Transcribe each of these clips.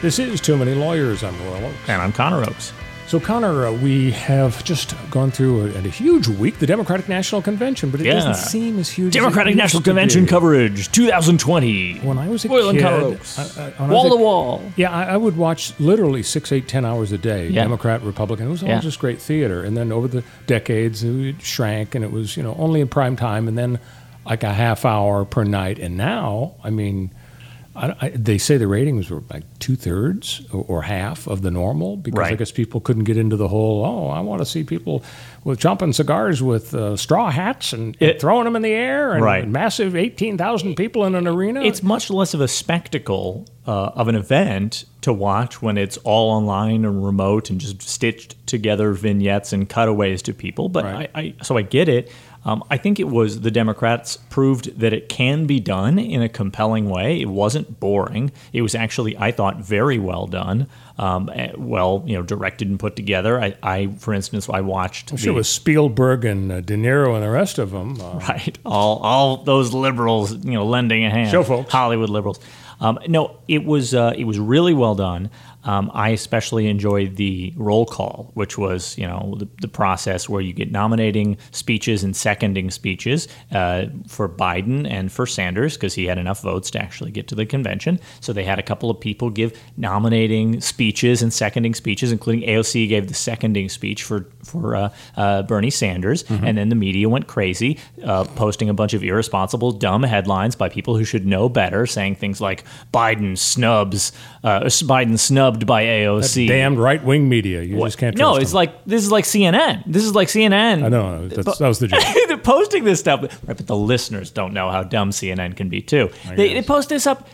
This is Too Many Lawyers. I'm Royal Oakes. And I'm Connor Oakes. So, Connor, uh, we have just gone through a, a, huge week, the Democratic National Convention, but it yeah. doesn't seem as huge Democratic as National Convention coverage 2020. When I was a Royal kid, and Connor Oakes. I, I, wall to wall. Yeah, I, I, would watch literally six, eight, ten hours a day, yeah. Democrat, Republican. It was all yeah. just great theater. And then over the decades, it shrank, and it was, you know, only in prime time, and then like a half hour per night. And now, I mean, I, I, they say the ratings were like two thirds or, or, half of the normal because right. I guess people couldn't get into the whole. Oh, I want to see people with chomping cigars with uh, straw hats and, it, and, throwing them in the air and, right. and massive eighteen thousand people in an arena. It's much less of a spectacle uh, of an event to watch when it's all online and remote and just stitched together vignettes and cutaways to people. But right. I, I, so I get it. Um, I think it was the Democrats proved that it can be done in a compelling way. It wasn't boring. It was actually, I thought, very well done. Um, well, you know, directed and put together. I, I for instance, I watched. I'm sure it was Spielberg and uh, De Niro and the rest of them. Uh, right, all all those liberals, you know, lending a hand. Show folks, Hollywood liberals. Um, no, it was uh, it was really well done. Um, I especially enjoyed the roll call, which was you know the, the process where you get nominating speeches and seconding speeches uh, for Biden and for Sanders because he had enough votes to actually get to the convention. So they had a couple of people give nominating speeches and seconding speeches, including AOC gave the seconding speech for for uh, uh, Bernie Sanders, mm-hmm. and then the media went crazy, uh, posting a bunch of irresponsible, dumb headlines by people who should know better, saying things like Biden snubs, uh, Biden snubbed by AOC. That damned right wing media. You what? just can't. No, it's them. like this is like CNN. This is like CNN. I know that was the joke. Posting this stuff, right? But the listeners don't know how dumb CNN can be too. They, they, post this up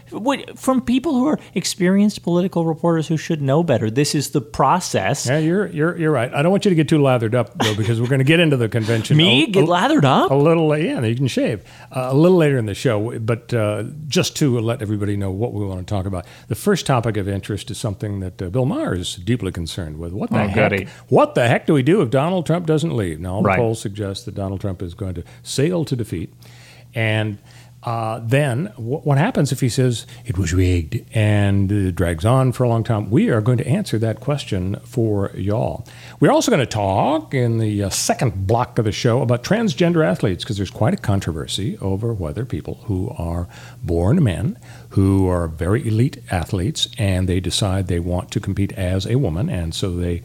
from people who are experienced political reporters who should know better. This is the process. Yeah, you're you're you're right. I don't want you to get too lathered up though, because we're going to get into the convention. Me a, get lathered up a little. Yeah, you can shave uh, a little later in the show. But uh, just to let everybody know what we want to talk about, the first topic of interest is something that uh, Bill Maher is deeply concerned with. What the oh, heck? Goody. What the heck do we do if Donald Trump doesn't leave? Now, all the right. polls suggest that Donald Trump is going to sail to defeat, and. Uh, then w- what happens if he says it was rigged and it drags on for a long time? We are going to answer that question for y'all. We're also going to talk in the uh, second block of the show about transgender athletes because there's quite a controversy over whether people who are born men, who are very elite athletes, and they decide they want to compete as a woman, and so they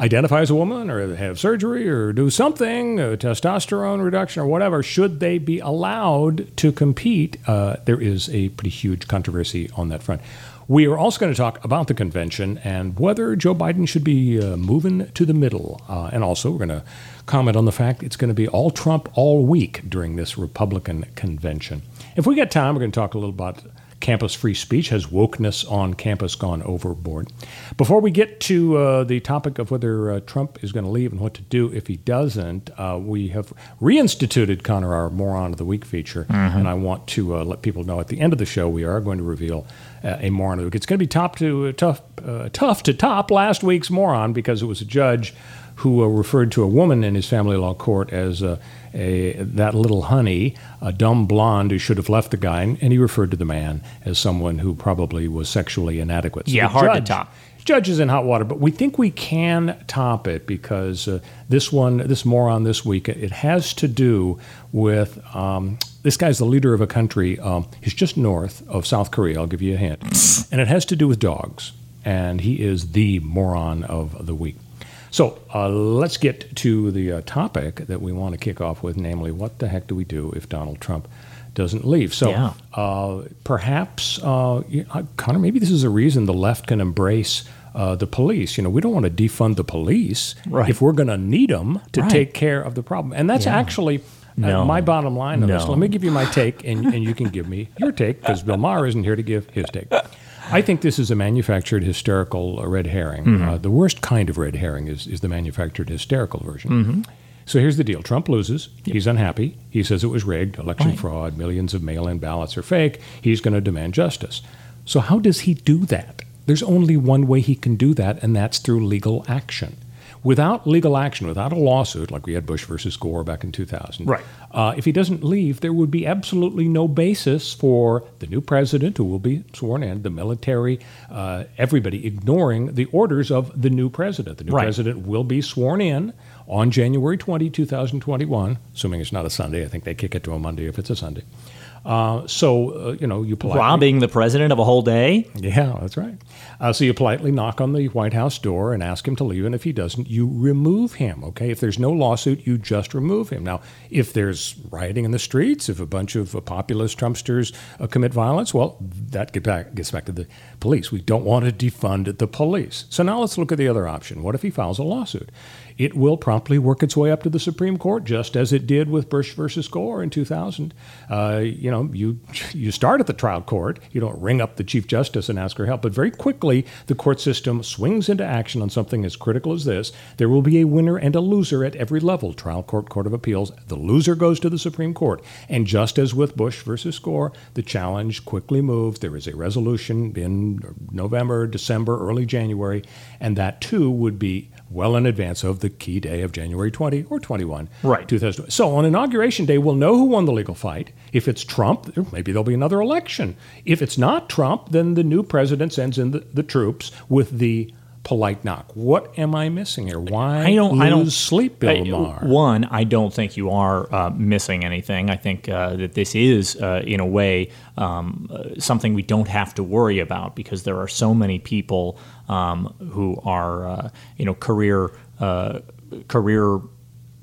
identify as a woman or have surgery or do something, uh, testosterone reduction or whatever, should they be allowed to compete? Uh, there is a pretty huge controversy on that front. We are also going to talk about the convention and whether Joe Biden should be uh, moving to the middle. Uh, and also, we're going to comment on the fact it's going to be all Trump all week during this Republican convention. If we get time, we're going to talk a little about campus free speech. Has wokeness on campus gone overboard? Before we get to uh, the topic of whether uh, Trump is going to leave and what to do if he doesn't, uh, we have reinstituted Connor our Moron of the Week feature, mm-hmm. and I want to uh, let people know at the end of the show we are going to reveal uh, a moron of the week. It's going to be top to tough, uh, tough to top last week's moron because it was a judge who referred to a woman in his family law court as a, that little honey, a dumb blonde who should have left the guy, and he referred to the man as someone who probably was sexually inadequate. So yeah, hard judge, to top. Judge is in hot water, but we think we can top it because uh, this one, this moron this week, it has to do with um, this guy's the leader of a country. Um, he's just north of South Korea. I'll give you a hint, and it has to do with dogs. And he is the moron of the week. So uh, let's get to the uh, topic that we want to kick off with, namely, what the heck do we do if Donald Trump doesn't leave? So yeah. uh, perhaps, uh, Connor, maybe this is a reason the left can embrace. Uh, the police, you know, we don't want to defund the police right. if we're going to need them to right. take care of the problem, and that's yeah. actually no. my bottom line on no. this. Let me give you my take, and, and you can give me your take because Bill Maher isn't here to give his take. I think this is a manufactured hysterical red herring. Mm-hmm. Uh, the worst kind of red herring is, is the manufactured hysterical version. Mm-hmm. So here's the deal Trump loses. He's unhappy. He says it was rigged, election fraud, millions of mail in ballots are fake. He's going to demand justice. So, how does he do that? There's only one way he can do that, and that's through legal action. Without legal action, without a lawsuit, like we had Bush versus Gore back in 2000, Right. uh, if he doesn't leave, there would be absolutely no basis for the new president, who will be sworn in, the military, uh, everybody ignoring the orders of the new president. The new Right. president will be sworn in on January 20, 2021, assuming it's not a Sunday. I think they kick it to a Monday if it's a Sunday. Uh, so, uh, you know, you politely. Robbing the president of a whole day? Yeah, that's right. Uh, so you politely knock on the White House door and ask him to leave, and if he doesn't, you remove him. Okay, if there's no lawsuit, you just remove him. Now, if there's rioting in the streets, if a bunch of uh, populist Trumpsters uh, commit violence, well, that get back, gets back to the police. We don't want to defund the police. So now let's look at the other option. What if he files a lawsuit? It will promptly work its way up to the Supreme Court, just as it did with Bush versus Gore in 2000. Uh, you know, you you start at the trial court. You don't ring up the Chief Justice and ask for help, but very quickly the court system swings into action on something as critical as this. There will be a winner and a loser at every level: trial court, court of appeals. The loser goes to the Supreme Court, and just as with Bush versus Gore, the challenge quickly moves. There is a resolution in November, December, early January, and that too would be well in advance of the key day of January 20 or 21, Right. 2000. So on inauguration day, we'll know who won the legal fight. If it's Trump, maybe there'll be another election. If it's not Trump, then the new president sends in the, the troops with the polite knock. What am I missing here? Why I don't. lose I don't sleep, Bill I- Maher? One, I don't think you are uh, missing anything. I think uh, that this is, uh, in a way, um, uh, something we don't have to worry about because there are so many people um, who are, uh, you know, career uh, career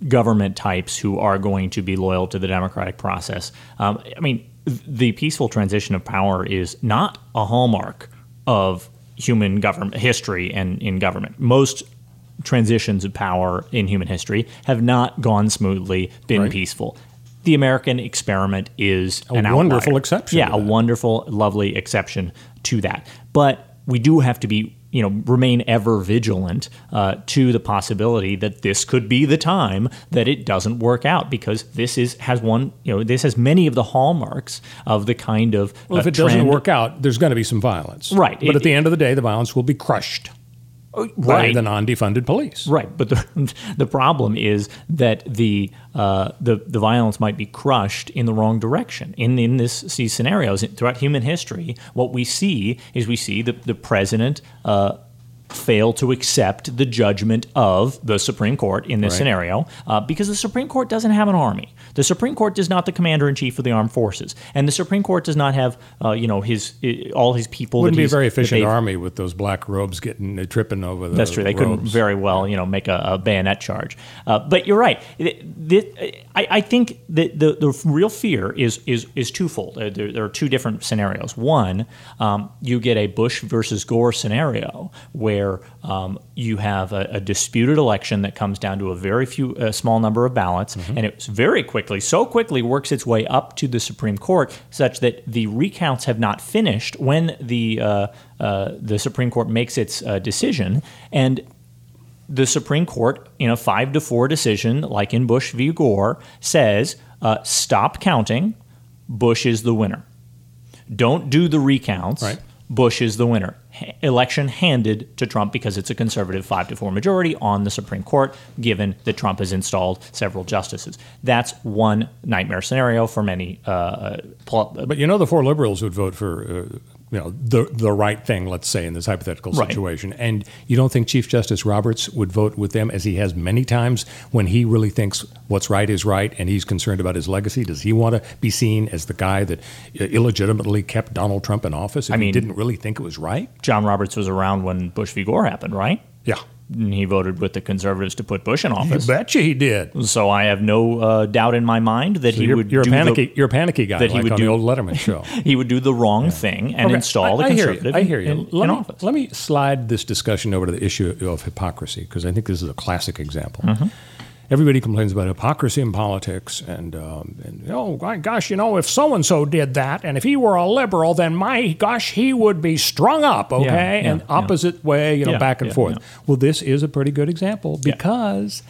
government types who are going to be loyal to the democratic process. Um, I mean, th- the peaceful transition of power is not a hallmark of human government history and in government. Most transitions of power in human history have not gone smoothly, been Right. peaceful. The American experiment is A an wonderful outlier. exception Yeah, a wonderful, lovely exception to that. But we do have to be, you know, remain ever vigilant uh, to the possibility that this could be the time that it doesn't work out because this is has one, you know, this has many of the hallmarks of the kind of well, if uh, it doesn't work out, there's going to be some violence. Right. But It- at the end of the day, the violence will be crushed by right. the non-defunded police. Right, but the, the problem is that the, uh, the the violence might be crushed in the wrong direction. In in this these scenarios throughout human history, what we see is we see the the president. Uh, fail to accept the judgment of the Supreme Court in this Right. scenario uh, because the Supreme Court doesn't have an army. The Supreme Court is not the commander in chief of the armed forces, and the Supreme Court does not have uh, you know his all his people. Wouldn't be a very efficient army with those black robes getting uh, tripping over the. that's true. They couldn't very well, you know, make a, a bayonet charge. Uh, but you're right. I, I think that the, the real fear is is is twofold. Uh, There, there are two different scenarios. One, um, you get a Bush versus Gore scenario where um, you have a, a disputed election that comes down to a very few, a small number of ballots, and it very quickly, so quickly, works its way up to the Supreme Court, such that the recounts have not finished when the uh, uh, the Supreme Court makes its uh, decision, and the Supreme Court, in a five to four decision, like in Bush v. Gore, says uh, stop counting. Bush is the winner. Don't do the recounts. Right. Bush is the winner. Election handed to Trump because it's a conservative five to four majority on the Supreme Court, given that Trump has installed several justices. That's one nightmare scenario for many. Uh, pol- But you know, the four liberals would vote for, uh, you know, the the right thing. Let's say in this hypothetical Right. situation, and you don't think Chief Justice Roberts would vote with them as he has many times when he really thinks what's right is right, and he's concerned about his legacy. Does he want to be seen as the guy that uh, illegitimately kept Donald Trump in office? If I he mean- didn't really think it was right. John Roberts was around when Bush v. Gore happened, right? Yeah, he voted with the conservatives to put Bush in office. you betcha he did. So I have no uh, doubt in my mind that So he you're, would you're do a panicky, the, you're a panicky guy, that he like would on do- the old Letterman show. he would do the wrong thing and Okay, install I- the I hear you. I hear you. in, let, in me, office. let me slide this discussion over to the issue of hypocrisy because I think this is a classic example. Mm-hmm. Everybody complains about hypocrisy in politics, and, um, and oh my gosh, you know, if so and so did that, and if he were a liberal, then my gosh, he would be strung up, okay, Yeah, yeah, and opposite way, you know, back and forth. Well, this is a pretty good example because.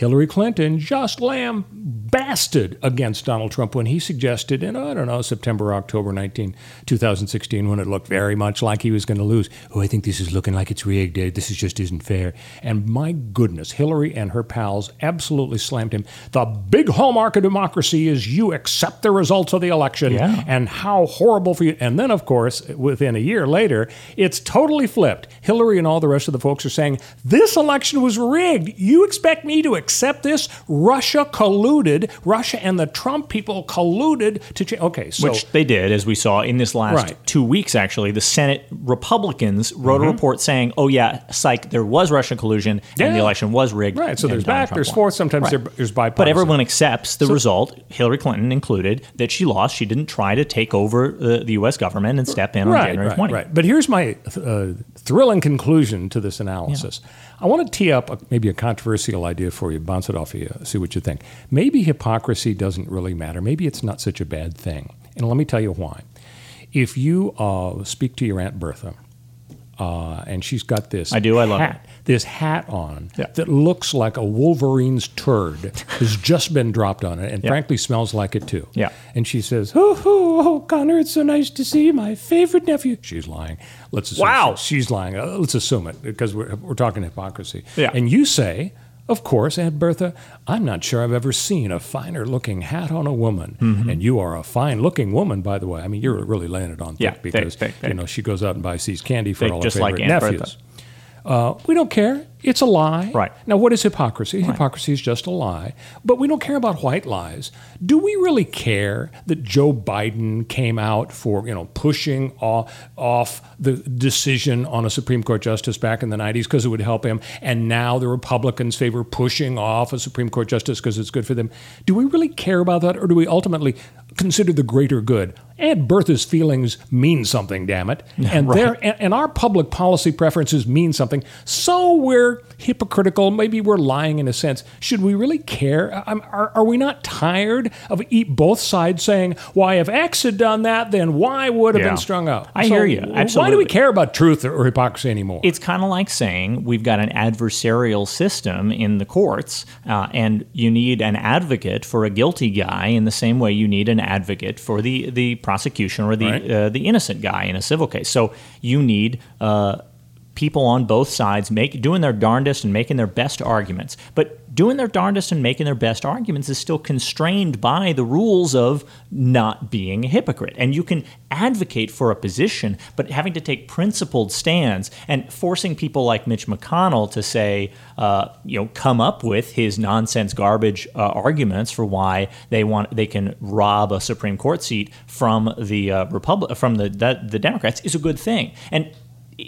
Hillary Clinton just lambasted against Donald Trump when he suggested in, I don't know, September, October 19, 2016, when it looked very much like he was going to lose. Oh, I think this is looking like it's rigged. eh? This is just isn't fair. And my goodness, Hillary and her pals absolutely slammed him. The big hallmark of democracy is you accept the results of the election Yeah. and how horrible for you. And then, of course, within a year later, it's totally flipped. Hillary and all the rest of the folks are saying, this election was rigged. You expect me to accept this? Russia colluded. Russia and the Trump people colluded to change. Okay, so. Which they did, as we saw in this last Right. two weeks, actually. The Senate Republicans wrote a report saying, oh, yeah, psych, there was Russian collusion and Mm-hmm. The election was rigged. Right, so there's Donald back, Trump there's won. forth, sometimes Right. there- there's bipartisan. But everyone accepts the result, Hillary Clinton included, that she lost. She didn't try to take over the, the U.S. government and step in on January right, 20. Right, But here's my uh, thrilling conclusion to this analysis. I want to tee up a, maybe a controversial idea for you, bounce it off of you, see what you think. Maybe hypocrisy doesn't really matter. Maybe it's not such a bad thing. And let me tell you why. If you uh, speak to your Aunt Bertha, uh, and she's got this I do, I love hat, this hat on Yeah. that looks like a Wolverine's turd has just been dropped on it and Yeah. frankly smells like it too. Yeah. And she says, Oh, oh, oh, Connor, it's so nice to see you, my favorite nephew. She's lying. Let's assume Wow. she- she's lying. Uh, let's assume it because we're, we're talking hypocrisy. Yeah. And you say, Of course, Aunt Bertha, I'm not sure I've ever seen a finer looking hat on a woman. Mm-hmm. And you are a fine looking woman, by the way. I mean, you're really laying it on thick Yeah, because, thick, thick. you know, she goes out and buys these candy for Thick, all her just favorite like Aunt Bertha. nephews. Uh, we don't care. It's a lie. Right. Now, what is hypocrisy? Hypocrisy is just a lie. But we don't care about white lies. Do we really care that Joe Biden came out for, you know, pushing off, off the decision on a Supreme Court justice back in the 90s because it would help him, and now the Republicans favor pushing off a Supreme Court justice because it's good for them? Do we really care about that, or do we ultimately consider the greater good? Aunt Bertha's feelings mean something, damn it. And Right. their and, and our public policy preferences mean something. So we're hypocritical. Maybe we're lying in a sense. Should we really care? Are, are we not tired of eat both sides saying, "Why, if X had done that, then Y would have Yeah. been strung up"? I hear you. Absolutely. Why do we care about truth or, or hypocrisy anymore? It's kind of like saying we've got an adversarial system in the courts, uh, and you need an advocate for a guilty guy in the same way you need an advocate for the, the prosecution or the Right. uh, the innocent guy in a civil case. So you need. Uh, People on both sides make doing their darndest and making their best arguments, but doing their darndest and making their best arguments is still constrained by the rules of not being a hypocrite. And you can advocate for a position, but having to take principled stands and forcing people like Mitch McConnell to say, uh, you know, come up with his nonsense garbage uh, arguments for why they want they can rob a Supreme Court seat from the uh, Republic from the, the the Democrats is a good thing. And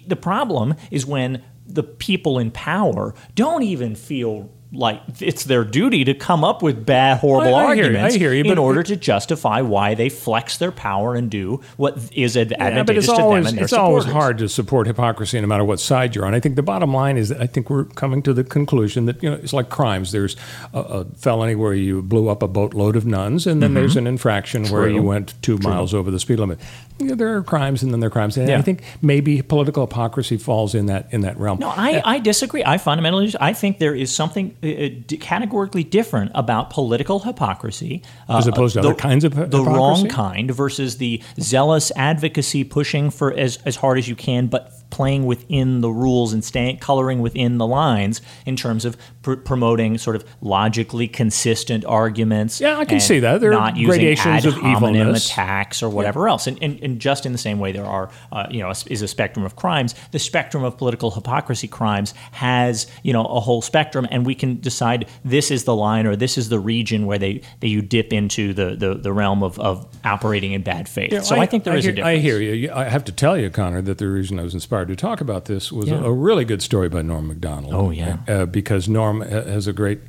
the problem is when the people in power don't even feel like it's their duty to come up with bad, horrible I- I hear you, arguments I hear you, in order to justify why they flex their power and do what is ad- Yeah, but advantageous it's to always them and their it's always hard to support hypocrisy no matter what side you're on. I think the bottom line is that I think we're coming to the conclusion that you know it's like crimes. There's a, a felony where you blew up a boatload of nuns, and then there's an infraction where Mm-hmm. You went two miles over the speed limit. You know, there are crimes, and then there are crimes, and Yeah. I think maybe political hypocrisy falls in that in that realm. No, I, I disagree. I fundamentally, I think there is something uh, uh, categorically different about political hypocrisy, uh, As opposed to the, other kinds of hy- the wrong kind versus the zealous advocacy, pushing for as as hard as you can, but playing within the rules and staying coloring within the lines in terms of pr- promoting sort of logically consistent arguments. Yeah, I can see that. There are not using gradations ad of hominem evilness. attacks or whatever else. And, and, and just in the same way there are, uh, you know, is a spectrum of crimes, the spectrum of political hypocrisy crimes has, you know, a whole spectrum. And we can decide this is the line or this is the region where they, that you dip into the, the, the realm of, of operating in bad faith. Yeah, so I, think there is hear, a difference. I hear you. I have to tell you, Connor, that the reason I was inspired to talk about this was Yeah. a, a really good story by Norm Macdonald. Oh, yeah. Uh, because Norm has a great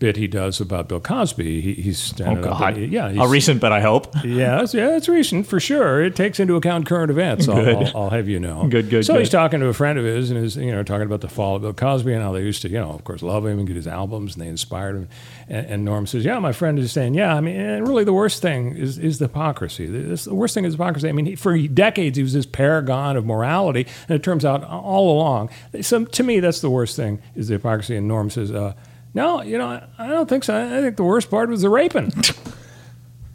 bit he does about Bill Cosby. He, he's Oh standing up. God, and- yeah, a recent, bit, I hope. yeah, it's, yeah, it's recent for sure. It takes into account current events. I'll, Good. I'll, I'll have you know. Good, good, So he's talking to a friend of his, and is you know talking about the fall of Bill Cosby and how they used to, you know, of course, love him and get his albums, and they inspired him. And, and Norm says, "Yeah, my friend is saying, yeah, I mean, and really, the worst thing is is the hypocrisy. This, the worst thing is hypocrisy. I mean, he, for decades he was this paragon of morality, and it turns out all along, so to me, that's the worst thing is the hypocrisy. And Norm says." Uh, no, you know, I, don't think so. I think the worst part was the raping.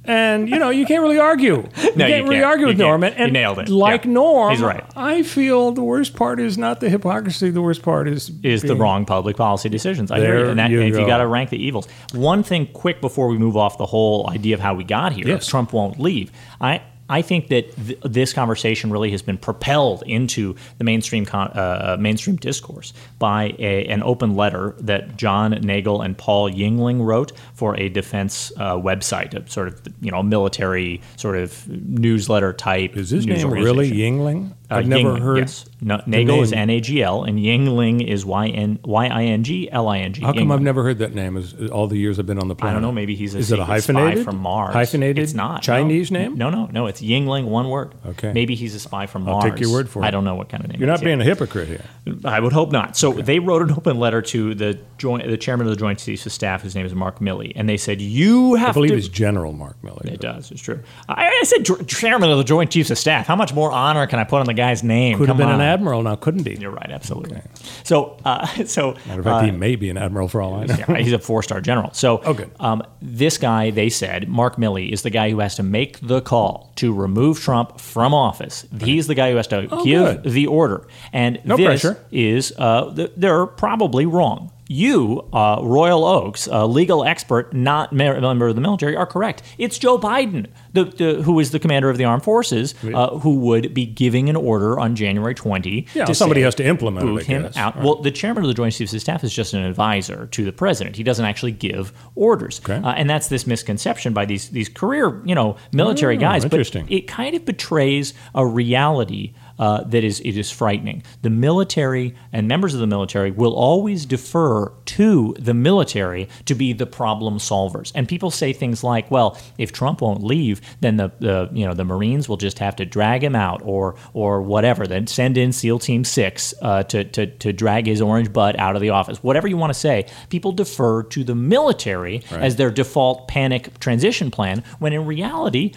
And you know you can't really argue. You No, can't you really can't. argue You with can't. Norm. And, You nailed it. Like Yeah. Norm, He's right. I feel the worst part is not the hypocrisy. The worst part is is the wrong public policy decisions. I There agree. And, that, you if you got to rank the evils, one thing quick before we move off the whole idea of how we got here, Yes. Trump won't leave. I I think that th- this conversation really has been propelled into the mainstream con- uh, mainstream discourse by a, an open letter that John Nagl and Paul Yingling wrote for a defense uh, website, a sort of you know military sort of newsletter type. Is his name really. Yingling? Uh, I've never Yingling, heard. Yes. No, Nagl is. N A G L, and Yingling is Y N Y I N G L I N G. How come Yingling. I've never heard that name? As all the years I've been on the I don't know. Maybe he's a Is it a secret spy from Mars. Hyphenated? It's not no. Chinese name. No, no, no. It's Yingling, one word. Okay. Maybe he's a spy from I'll Mars. take your word for it. I don't know what kind of name. You're not being yet. a hypocrite here. I would hope not. So they wrote an open letter to the joint, the chairman of the Joint Chiefs of Staff, whose name is Mark Milley, and they said you have to. I believe to. it's General Mark Milley. it does. It's true. I, I said chairman of the Joint Chiefs of Staff. How much more honor can I put on the guy's name? Could have Come been an admiral now, couldn't be. You're right. Absolutely. So, uh, so Matter of fact, he may be an admiral for all I know. yeah, he's a four star general. So, okay. um, this guy, they said, Mark Milley, is the guy who has to make the call to remove Trump from office. He's the guy who has to Oh, give good. the order. And No this pressure. is, uh, th- they're probably wrong. You, uh, Royal Oakes, a legal expert, not me- a member of the military, are correct. It's Joe Biden, the, the, who is the commander of the armed forces, uh, who would be giving an order on January 20. Yeah, to somebody say, has to implement it, boot him out. Right. Well, the chairman of the Joint Chiefs of Staff is just an advisor to the president. He doesn't actually give orders, Okay. uh, and that's this misconception by these these career, you know, military Oh, guys. interesting. But it kind of betrays a reality. Uh, that is it is frightening. The military and members of the military will always defer to the military to be the problem solvers. And people say things like, "Well, if Trump won't leave, then the, the you know the Marines will just have to drag him out, or or whatever. Then send in SEAL Team Six uh, to, to to drag his orange butt out of the office. Whatever you want to say, people defer to the military as their default panic transition plan. When in reality,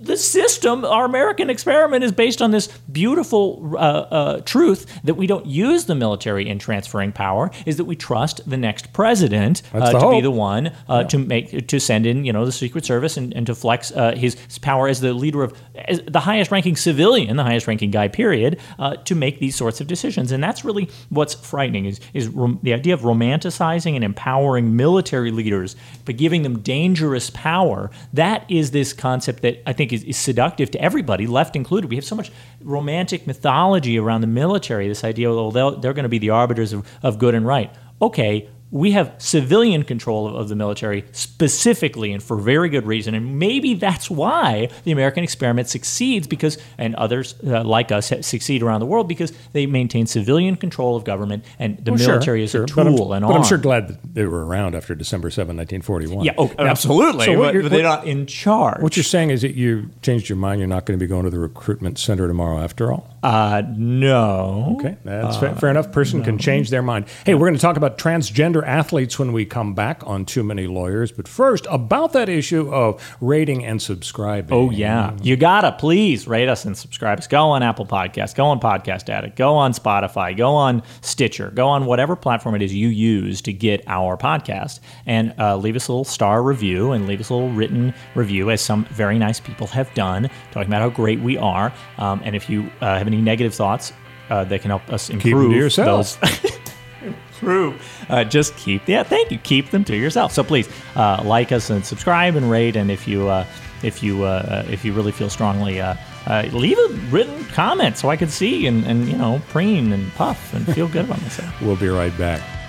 the system, our American experiment, is based on this beautiful uh, uh, truth that we don't use the military in transferring power. Is that we trust the next president uh, the to be the one uh, to make to send in, you know, the Secret Service and, and to flex uh, his power as the leader of as the highest-ranking civilian, the highest-ranking guy, period, uh, to make these sorts of decisions. And that's really what's frightening is is rom- the idea of romanticizing and empowering military leaders, but giving them dangerous power. That is this concept that I think is, is seductive to everybody, left included. We have so much romantic mythology around the military. This idea, well, they're going to be the arbiters of, of good and right. Okay, we have civilian control of, the military specifically and for very good reason. And maybe that's why the American experiment succeeds because, and others uh, like us succeed around the world because they maintain civilian control of government and the Well, sure, military is sure. a But I'm- tool and But I'm sure glad that they were around after December 7, 1941. Yeah, oh, absolutely. So but, but they're not in charge. what you're saying is that you changed your mind. You're not going to be going to the recruitment center tomorrow after all. Uh, no. Okay, that's fa- fair enough. Person can change their mind. Hey, we're going to talk about transgender athletes when we come back on Too Many Lawyers. But first, about that issue of rating and subscribing. Oh yeah, you gotta please rate us and subscribe us. Go on Apple Podcasts, go on Podcast Addict, go on Spotify, go on Stitcher, go on whatever platform it is you use to get our podcast, and uh, leave us a little star review and leave us a little written review, as some very nice people have done, talking about how great we are. Um, and if you uh, have any negative thoughts uh, that can help us them improve those. improve. Uh, just keep yeah, thank you. Keep them to yourself. So please uh, like us and subscribe and rate. And if you uh, if you uh, if you really feel strongly, uh, uh, leave a written comment so I can see and, and you know preen and puff and feel good about myself. We'll be right back.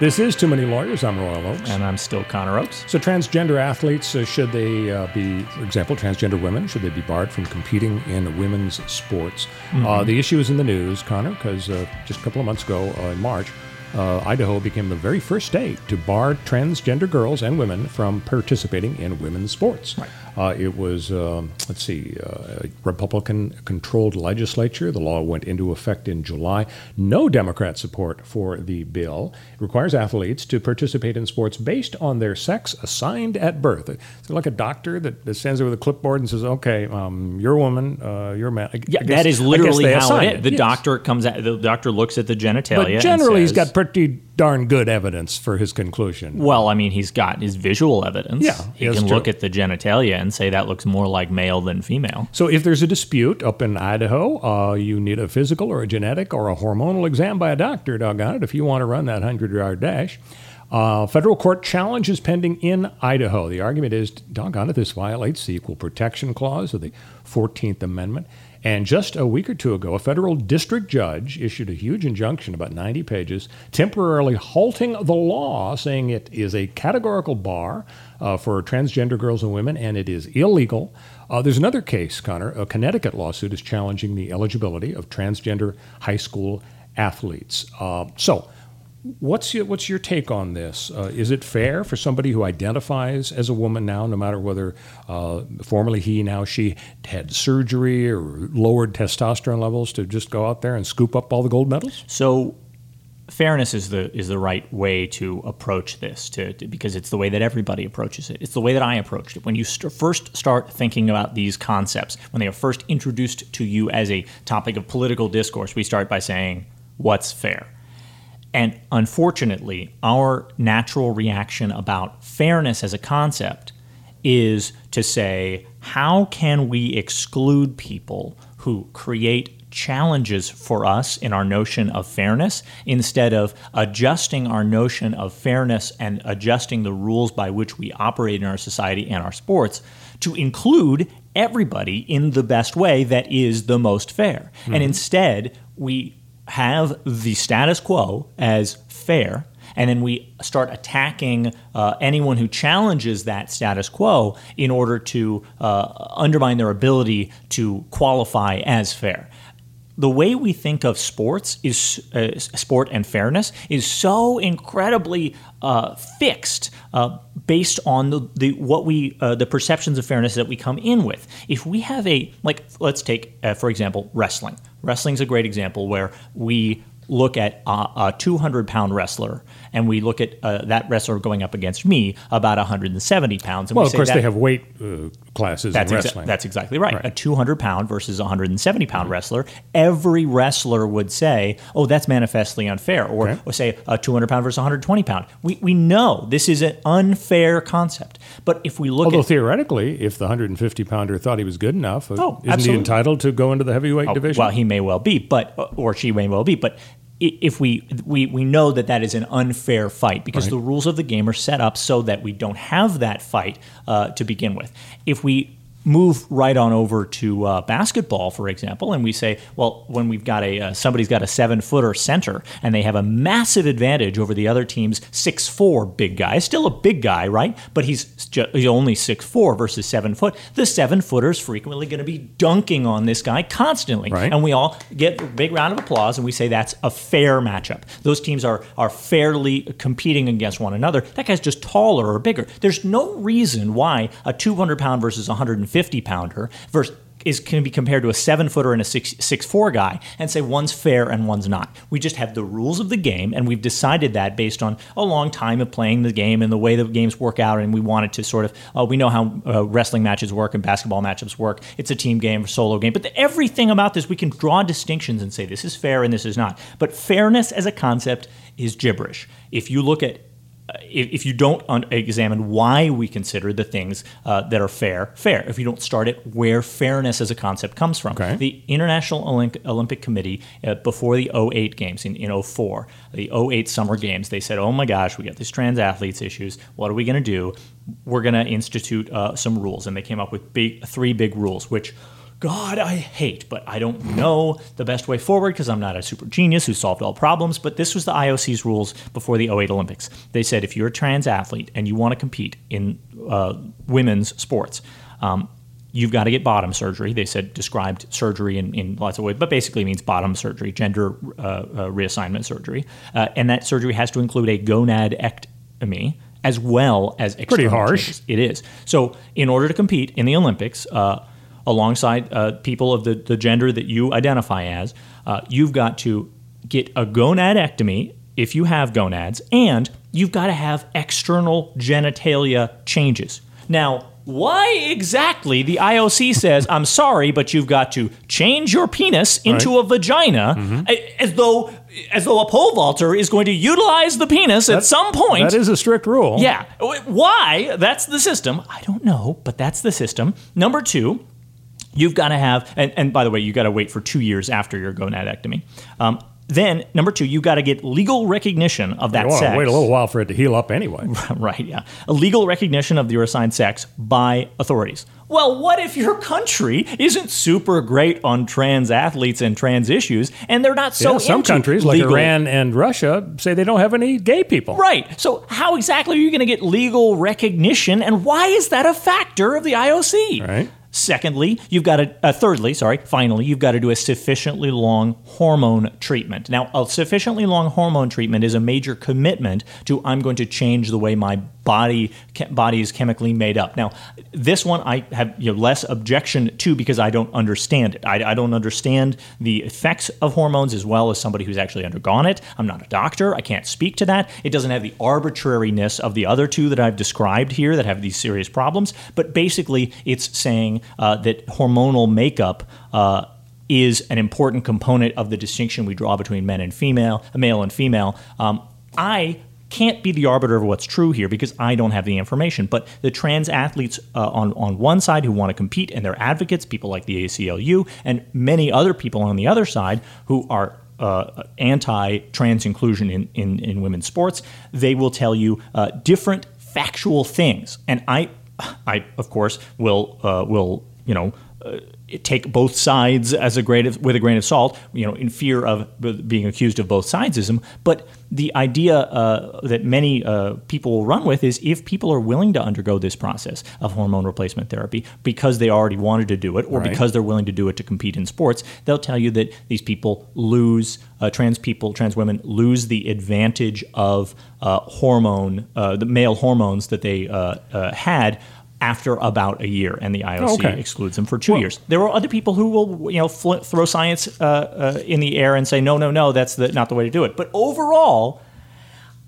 This is Too Many Lawyers. I'm Royal Oakes. And I'm still Connor Oakes. So, transgender athletes, uh, should they uh, be, for example, transgender women, should they be barred from competing in women's sports? Uh, the issue is in the news, Connor, because uh, just a couple of months ago uh, in March, uh, Idaho became the very first state to bar transgender girls and women from participating in women's sports. Right. Uh, it was, um, let's see, uh, Republican controlled legislature. The law went into effect in July. No Democrat support for the bill. It requires athletes to participate in sports based on their sex assigned at birth. It's like a doctor that, that stands there with a clipboard and says, okay, um, you're a woman, uh, you're a man. I, Yeah, I guess- that is literally how it is. The yes. doctor comes out. The doctor looks at the genitalia. But generally, he's got pretty darn good evidence for his conclusion. Well, I mean, he's got his visual evidence. Yeah, he can true. look at the genitalia and say that looks more like male than female. So, if there's a dispute up in Idaho, uh, you need a physical or a genetic or a hormonal exam by a doctor, doggone it, if you want to run that 100 yard dash. Uh, federal court challenge is pending in Idaho. The argument is, doggone it, this violates the Equal Protection Clause of the 14th Amendment. And just a week or two ago, a federal district judge issued a huge injunction, about 90 pages, temporarily halting the law, saying it is a categorical bar uh, for transgender girls and women, and it is illegal. Uh, there's another case, Connor. A Connecticut lawsuit is challenging the eligibility of transgender high school athletes. Uh, so, What's your, what's your take on this? Uh, is it fair for somebody who identifies as a woman now, no matter whether uh, formerly he, now she had surgery or lowered testosterone levels, to just go out there and scoop up all the gold medals? So, fairness is the is the right way to approach this, to, to- because it's the way that everybody approaches it. It's the way that I approached it. When you st- first start thinking about these concepts, when they are first introduced to you as a topic of political discourse, we start by saying, "What's fair?" And unfortunately, our natural reaction about fairness as a concept is to say, how can we exclude people who create challenges for us in our notion of fairness instead of adjusting our notion of fairness and adjusting the rules by which we operate in our society and our sports to include everybody in the best way that is the most fair. And mm-hmm. instead, we have the status quo as fair, and then we start attacking uh, anyone who challenges that status quo in order to uh, undermine their ability to qualify as fair. The way we think of sports is uh, sport and fairness is so incredibly uh, fixed uh, based on the, the what we uh, the perceptions of fairness that we come in with. If we have a like, let's take for example wrestling. Wrestling's a great example where we look at uh, a 200 pound wrestler and we look at uh, that wrestler going up against me about 170 pounds. And Well, we of course, that- they have weight uh, classes that's, in exa- wrestling. that's exactly right. Right. Mm-hmm. A 200 pound versus 170 pound wrestler. Every wrestler would say, oh, that's manifestly unfair. Or, Okay. or say a 200 pound versus 120 pound. We, we know this is an unfair concept. But if we look Although at. theoretically, if the 150 pounder thought he was good enough, uh, Oh, isn't absolutely. he entitled to go into the heavyweight Oh, division? Well, he may well be, but or she may well be, but if we we we know that that is an unfair fight because Right. the rules of the game are set up so that we don't have that fight uh, to begin with. If we move right on over to uh, basketball, for example, and we say, well, when we've got a uh, somebody's got a seven footer center and they have a massive advantage over the other team's six four big guy, still a big guy, right? But he's, he's only six four versus seven foot. The seven footer's frequently going to be dunking on this guy constantly, right. and we all get a big round of applause and we say that's a fair matchup. Those teams are are fairly competing against one another. That guy's just taller or bigger. There's no reason why a 200 pound versus 150 50 pounder versus is can be compared to a seven footer and a six six four guy and say one's fair and one's not. We just have the rules of the game and we've decided that based on a long time of playing the game and the way the games work out and we wanted to sort of uh, we know how uh, wrestling matches work and basketball matchups work. It's a team game a solo game, but the, everything about this we can draw distinctions and say this is fair and this is not. But fairness as a concept is gibberish. If you look at if, if you don't un- examine why we consider the things uh, that are fair fair, if you don't start at where fairness as a concept comes from, Okay. the International Olymp- Olympic Committee uh, before the 08 games in, in 04, the 08 Summer Games, they said, "Oh my gosh, we got these trans athletes issues. What are we going to do? We're going to institute uh, some rules." And they came up with big three big rules, which God, I hate, but I don't know the best way forward because I'm not a super genius who solved all problems. But this was the IOC's rules before the 08 Olympics. They said if you're a trans athlete and you want to compete in uh, women's sports, um, you've got to get bottom surgery. They said described surgery in, in lots of ways, but basically means bottom surgery, gender uh, uh, reassignment surgery. Uh, and that surgery has to include a gonadectomy as well as Pretty harsh. changes. It is. So, in order to compete in the Olympics, uh, alongside uh, people of the, the gender that you identify as, uh, you've got to get a gonadectomy if you have gonads, and you've got to have external genitalia changes. Now, why exactly the IOC says, I'm sorry, but you've got to change your penis into Right. a vagina, a- as though as though a pole vaulter is going to utilize the penis at some point. That is a strict rule. Yeah. Why? That's the system. I don't know, but that's the system. Number two, you've got to have, and, and by the way, you got to wait for two years after your gonadectomy. Um, then, number two, you got to get legal recognition of that You want sex. to wait a little while for it to heal up anyway. right, yeah. A legal recognition of your assigned sex by authorities. Well, what if your country isn't super great on trans athletes and trans issues, and they're not so yeah, some countries like legal- Iran and Russia say they don't have any gay people. Right. So, how exactly are you going to get legal recognition, and why is that a factor of the IOC? Right. Secondly, you've got to, uh, thirdly, sorry, finally, you've got to do a sufficiently long hormone treatment. Now, a sufficiently long hormone treatment is a major commitment to I'm going to change the way my body body is chemically made up. Now, this one I have you know, less objection to because I don't understand it. I, I don't understand the effects of hormones as well as somebody who's actually undergone it. I'm not a doctor. I can't speak to that. It doesn't have the arbitrariness of the other two that I've described here that have these serious problems. But basically, it's saying uh, that hormonal makeup. Uh, is an important component of the distinction we draw between men and female, male and female. Um, I can't be the arbiter of what's true here because I don't have the information. But the trans athletes uh, on on one side who want to compete and they're advocates, people like the ACLU, and many other people on the other side who are uh, anti-trans inclusion in, in, in women's sports, they will tell you uh, different factual things. And I, I of course will uh, will you know. Take both sides as a grain of, with a grain of salt, you know, in fear of being accused of both sidesism. But the idea uh, that many uh, people will run with is if people are willing to undergo this process of hormone replacement therapy because they already wanted to do it, or Right. because they're willing to do it to compete in sports, they'll tell you that these people lose, uh, trans people, trans women lose the advantage of uh, hormone, uh, the male hormones that they uh, uh, had after about a year, and the IOC Okay. excludes them for two years. There are other people who will, you know, fl- throw science uh, uh, in the air and say, no, no, no, that's the, not the way to do it. But overall,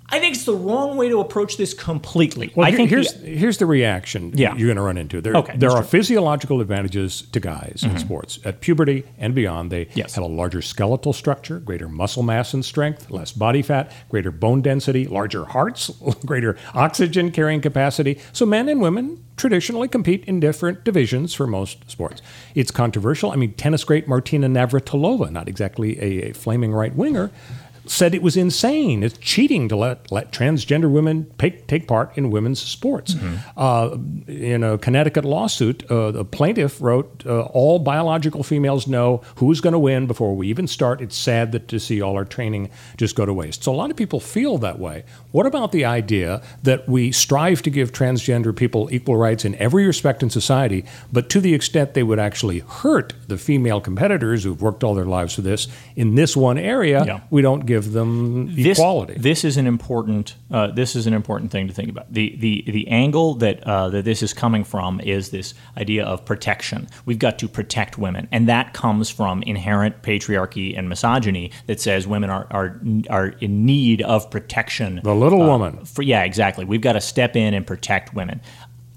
I think it's the wrong way to approach this completely. Well, I think here's the- here's the reaction Yeah. you're going to run into. There, Okay, there are true. Mm-hmm. physiological advantages to guys in sports. At puberty and beyond, they Yes. have a larger skeletal structure, greater muscle mass and strength, less body fat, greater bone density, larger hearts, greater oxygen carrying capacity. So men and women traditionally compete in different divisions for most sports. It's controversial. I mean, tennis great Martina Navratilova, not exactly a, a flaming right winger, said it was insane. It's cheating to let, let transgender women take, take part in women's sports. Uh, in a Connecticut lawsuit, uh, the plaintiff wrote, uh, All biological females know who's going to win before we even start. It's sad that to see all our training just go to waste. So a lot of people feel that way. What about the idea that we strive to give transgender people equal rights in every respect in society, but to the extent they would actually hurt the female competitors who've worked all their lives for this in this one area, Yeah. we don't give them this, equality. This is an important. Uh, this is an important thing to think about. The the the angle that uh, that this is coming from is this idea of protection. We've got to protect women, and that comes from inherent patriarchy and misogyny that says women are are are in need of protection. the little woman. For, yeah, exactly. We've got to step in and protect women.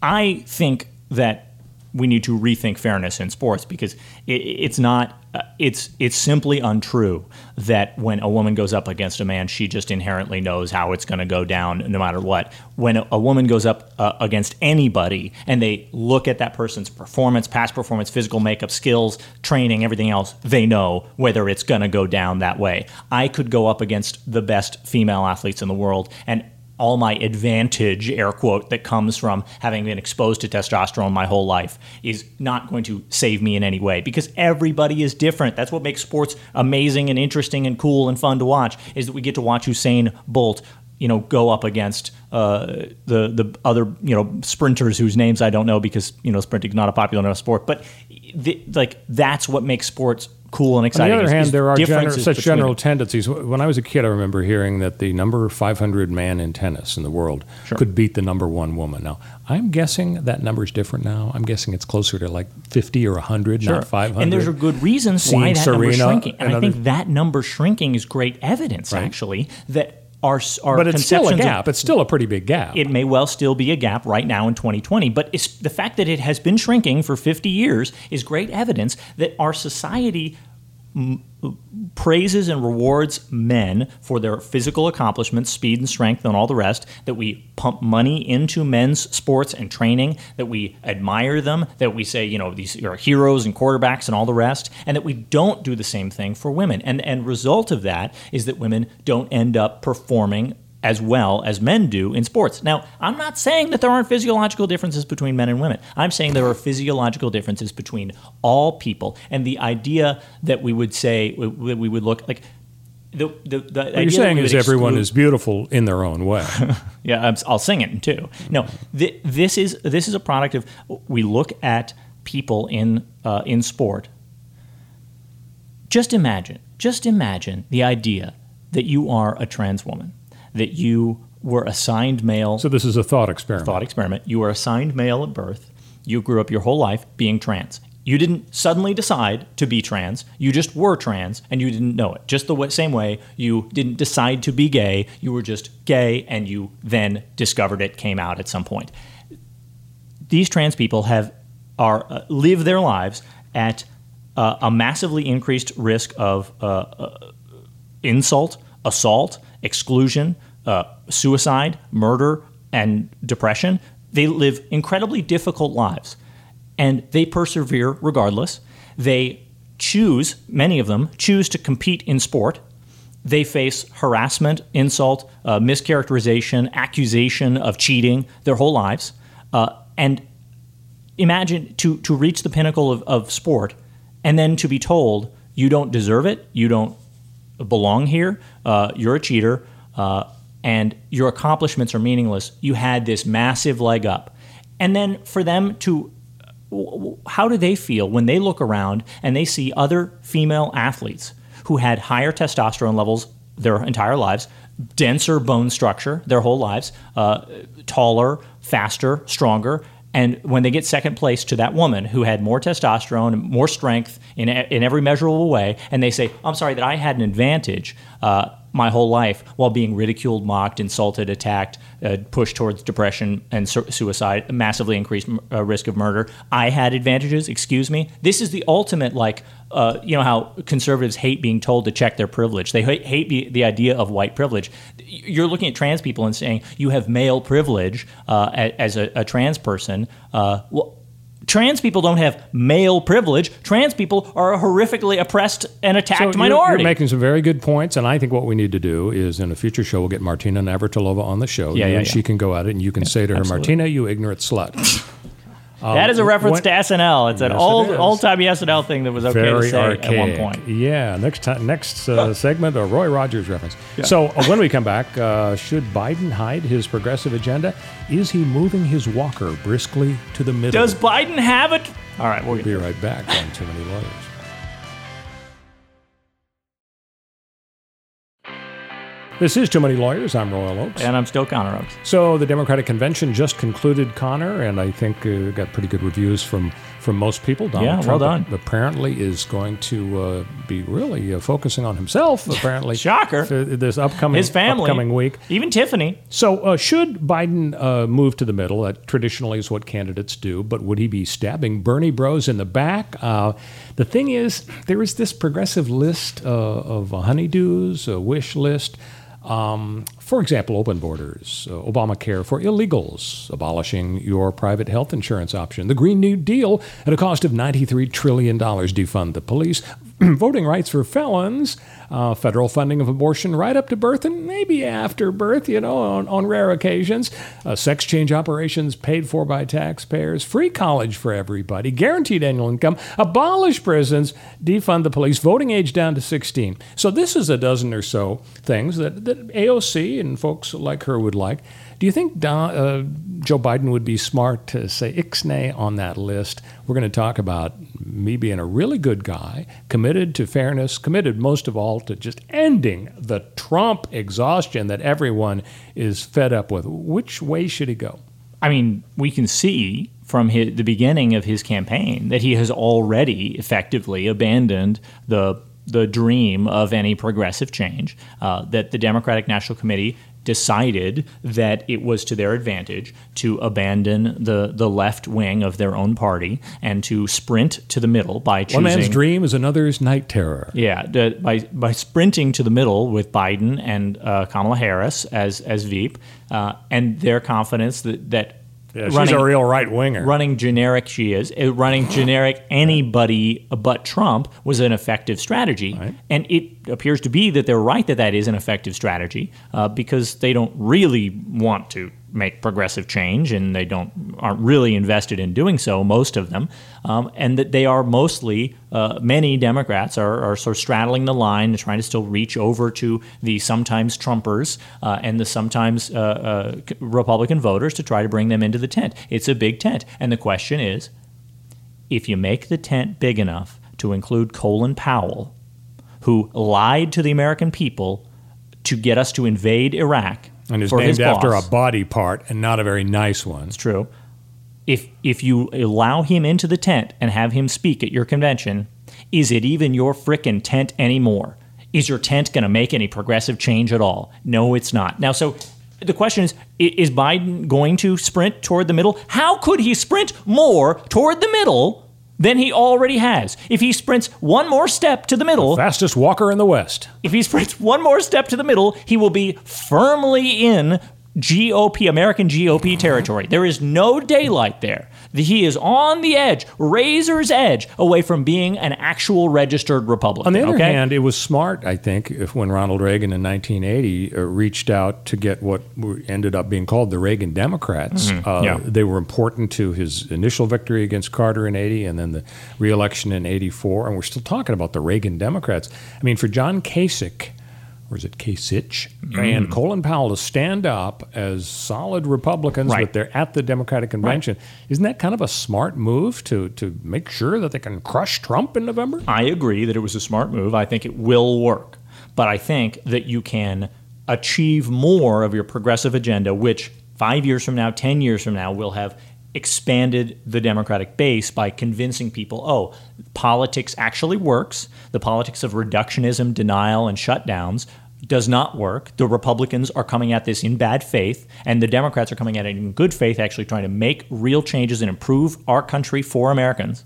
I think that we need to rethink fairness in sports because it, it's not. Uh, it's it's simply untrue that when a woman goes up against a man, she just inherently knows how it's going to go down no matter what. When a, a woman goes up uh, against anybody and they look at that person's performance, past performance, physical makeup, skills, training, everything else, they know whether it's going to go down that way. I could go up against the best female athletes in the world and all my advantage, air quote, that comes from having been exposed to testosterone my whole life is not going to save me in any way because everybody is different. That's what makes sports amazing and interesting and cool and fun to watch is that we get to watch Usain Bolt you know, go up against uh, the the other you know sprinters whose names I don't know because you know sprinting is not a popular enough sport. But the, like that's what makes sports cool and exciting. On the other hand, there are gener- such general tendencies. When I was a kid, I remember hearing that the number 500 man in tennis in the world Sure. could beat the number one woman. Now, I'm guessing that number is different now. I'm guessing it's closer to like 50 or 100, Sure. not 500. And there's a good reason why that number's Serena shrinking. And and I think that number shrinking is great evidence, Right. actually, that our, our but it's still a gap. It's still a pretty big gap. it may well still be a gap right now in 2020, but it's, the fact that it has been shrinking for 50 years is great evidence that our society praises and rewards men for their physical accomplishments, speed and strength, and all the rest. That we pump money into men's sports and training. That we admire them. That we say, you know, these are heroes and quarterbacks and all the rest. And that we don't do the same thing for women. And and result of that is that women don't end up performing as well as men do in sports. Now, I'm not saying that there aren't physiological differences between men and women. I'm saying there are physiological differences between all people. And the idea that we would say that we would look like the the, the what idea you're saying is would everyone is beautiful in their own way. yeah, I'm, I'll sing it too. No, th- this is this is a product of we look at people in uh, in sport. Just imagine, just imagine the idea that you are a trans woman, that you were assigned male. so this is a thought experiment. thought experiment. You were assigned male at birth. You grew up your whole life being trans. You didn't suddenly decide to be trans. You just were trans and you didn't know it. Just the way, same way you didn't decide to be gay. You were just gay and you then discovered it, came out at some point. These trans people have are uh, live their lives at uh, a massively increased risk of uh, uh, insult, assault, exclusion, uh, suicide, murder, and depression. They live incredibly difficult lives, and they persevere regardless. They choose, many of them choose to compete in sport. They face harassment, insult, uh, mischaracterization, accusation of cheating their whole lives. Uh, and imagine to, to reach the pinnacle of, of sport and then to be told you don't deserve it, you don't belong here, uh, you're a cheater, uh, and your accomplishments are meaningless. You had this massive leg up. And then for them to, how do they feel when they look around and they see other female athletes who had higher testosterone levels their entire lives, denser bone structure their whole lives, uh, taller, faster, stronger, and when they get second place to that woman who had more testosterone more strength in, in every measurable way, and they say, I'm sorry that I had an advantage uh, my whole life while being ridiculed, mocked, insulted, attacked, uh, pushed towards depression and su- suicide, massively increased uh, risk of murder. I had advantages, excuse me. This is the ultimate, like, uh, you know how conservatives hate being told to check their privilege. They hate, the, the idea of white privilege. You're looking at trans people and saying you have male privilege uh, as a, a trans person. Uh, well, trans people don't have male privilege. Trans people are a horrifically oppressed and attacked So you're- minority. You're, making some very good points, and I think what we need to do is in a future show we'll get Martina Navratilova on the show. Yeah, and yeah. she can go at it, and you can say to her, absolutely. Martina, you ignorant slut. that is a reference when- to SNL. It's an Yes, it old is. old timey SNL thing that was okay to very say archaic. at one point. Yeah. Next time, next uh, segment, a Roy Rogers reference. So uh, when we come back, uh, should Biden hide his progressive agenda? Is he moving his walker briskly to the middle? Does Biden have it? All right, we'll We'll be right back on Too Many Lawyers. This is Too Many Lawyers. I'm Royal Oakes. and I'm still Connor Oakes. So the Democratic Convention just concluded, Connor, and I think uh, got pretty good reviews from from most people. Donald Yeah, well Trump done. apparently is going to uh, be really uh, focusing on himself. Apparently, Shocker. this upcoming His family, upcoming week. even Tiffany. So, uh, should Biden uh, move to the middle? That traditionally is what candidates do, but would he be stabbing Bernie bros in the back? Uh, the thing is, there is this progressive list uh, of honeydews, a wish list. Um, for example, open borders, uh, Obamacare for illegals, abolishing your private health insurance option, the Green New Deal at a cost of $93 trillion, defund the police, voting rights for felons, uh, federal funding of abortion right up to birth and maybe after birth, you know, on, on rare occasions, uh, sex change operations paid for by taxpayers, free college for everybody, guaranteed annual income, abolish prisons, defund the police, voting age down to 16. So this is a dozen or so things that, that AOC and folks like her would like. Do you think Don, uh, Joe Biden would be smart to say ixnay on that list? We're going to talk about me being a really good guy, committed to fairness, committed most of all to just ending the Trump exhaustion that everyone is fed up with. Which way should he go? I mean, we can see from his, the beginning of his campaign that he has already effectively abandoned the the dream of any progressive change. Uh, that the Democratic National Committee decided that it was to their advantage to abandon the, the left wing of their own party and to sprint to the middle by choosing. One man's dream is another's night terror. Yeah, by, by sprinting to the middle with Biden and uh, Kamala Harris as, as Veep, uh, and their confidence that, that yeah, she's a real right winger. Running generic, she is. Uh, running generic anybody but Trump was an effective strategy. Right. And it appears to be that they're right that that is an effective strategy uh, because they don't really want to make progressive change, and they don't aren't really invested in doing so. Most of them, um, and that they are mostly uh, many Democrats are, are sort of straddling the line, trying to still reach over to the sometimes Trumpers uh, and the sometimes uh, uh, Republican voters to try to bring them into the tent. It's a big tent, and the question is, if you make the tent big enough to include Colin Powell, who lied to the American people to get us to invade Iraq and is named after a body part and not a very nice one. It's true. If if you allow him into the tent and have him speak at your convention, is it even your frickin' tent anymore? Is your tent going to make any progressive change at all? No, it's not. Now, so the question is is Biden going to sprint toward the middle? How could he sprint more toward the middle than he already has. If he sprints one more step to the middle, the fastest walker in the West. If he sprints one more step to the middle, he will be firmly in GOP, American GOP territory. There is no daylight there. He is on the edge, razor's edge, away from being an actual registered Republican. On the other okay? hand, it was smart, I think, if when Ronald Reagan in 1980 uh, reached out to get what ended up being called the Reagan Democrats. Mm-hmm. Uh, yeah. They were important to his initial victory against Carter in 80 and then the reelection in 84. And we're still talking about the Reagan Democrats. I mean, for John Kasich, or is it Kasich, mm. and Colin Powell to stand up as solid Republicans right. but they're at the Democratic convention. Right. Isn't that kind of a smart move to to make sure that they can crush Trump in November? I agree that it was a smart move. I think it will work. But I think that you can achieve more of your progressive agenda, which five years from now, 10 years from now, will have expanded the Democratic base by convincing people, oh, politics actually works. The politics of reductionism, denial, and shutdowns does not work. The Republicans are coming at this in bad faith, and the Democrats are coming at it in good faith, actually trying to make real changes and improve our country for Americans.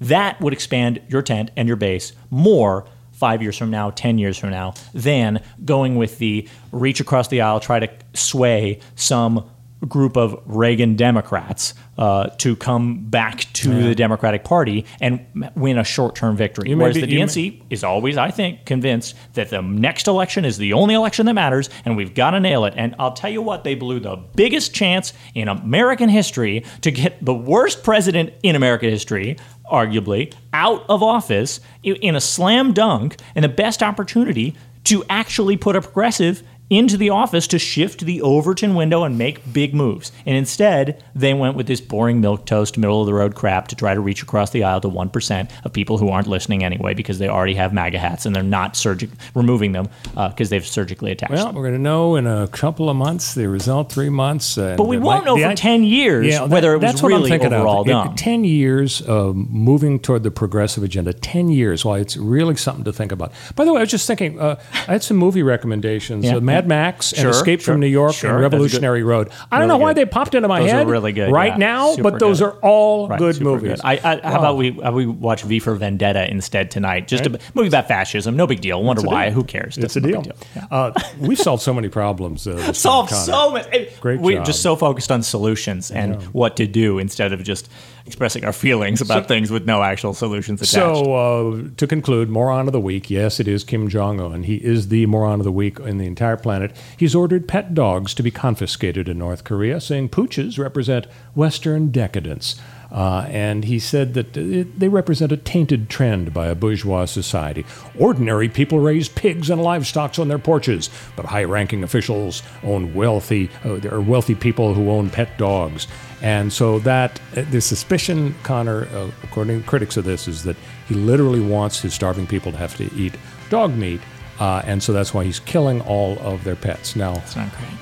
That would expand your tent and your base more five years from now, 10 years from now, than going with the reach across the aisle, try to sway some group of Reagan Democrats uh, to come back to yeah. the Democratic Party and win a short-term victory. Whereas be, the DNC may... is always, I think, convinced that the next election is the only election that matters, and we've got to nail it. And I'll tell you what, they blew the biggest chance in American history to get the worst president in American history, arguably, out of office in a slam dunk, and the best opportunity to actually put a progressive into the office to shift the Overton window and make big moves. And instead, they went with this boring milk toast, middle of the road crap to try to reach across the aisle to 1% of people who aren't listening anyway because they already have MAGA hats and they're not surgic- removing them because uh, they've surgically attached well, them. we're going to know in a couple of months the result, three months. Uh, but we won't know for 10 years yeah, whether it was really overall of. done. 10 years of moving toward the progressive agenda, 10 years, well, it's really something to think about. By the way, I was just thinking, uh, I had some movie recommendations. Yeah. Uh, Mad Max sure, and Escape sure, from New York sure, and Revolutionary Road. I don't know why they popped into my those head really good, right yeah. now, but those good. are all right, good movies. Good. I, I, how about we how we watch V for Vendetta instead tonight? Just right. a movie about fascism. No big deal. Wonder why. Who cares? It's a deal. deal. Yeah. Uh, we've solved so many problems. Uh, solved so many. Great We're job. just so focused on solutions and what to do instead of just expressing our feelings about so, things with no actual solutions attached. So, uh, to conclude, moron of the week. Yes, it is Kim Jong Un. He is the moron of the week in the entire planet. He's ordered pet dogs to be confiscated in North Korea, saying pooches represent Western decadence. Uh, and he said that it, they represent a tainted trend by a bourgeois society. Ordinary people raise pigs and livestock on their porches, but high-ranking officials own wealthy, uh, there are wealthy people who own pet dogs. And so that uh, the suspicion, Connor, uh, according to critics of this, is that he literally wants his starving people to have to eat dog meat. Uh, and so that's why he's killing all of their pets. Now,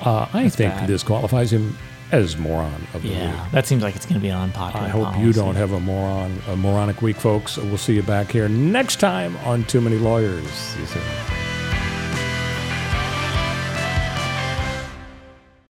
uh, I think bad. this qualifies him as moron of the yeah, week. that seems like it's going to be an unpopular. I hope policy. you don't have a moron, a moronic week, folks. We'll see you back here next time on Too Many Lawyers. See you soon.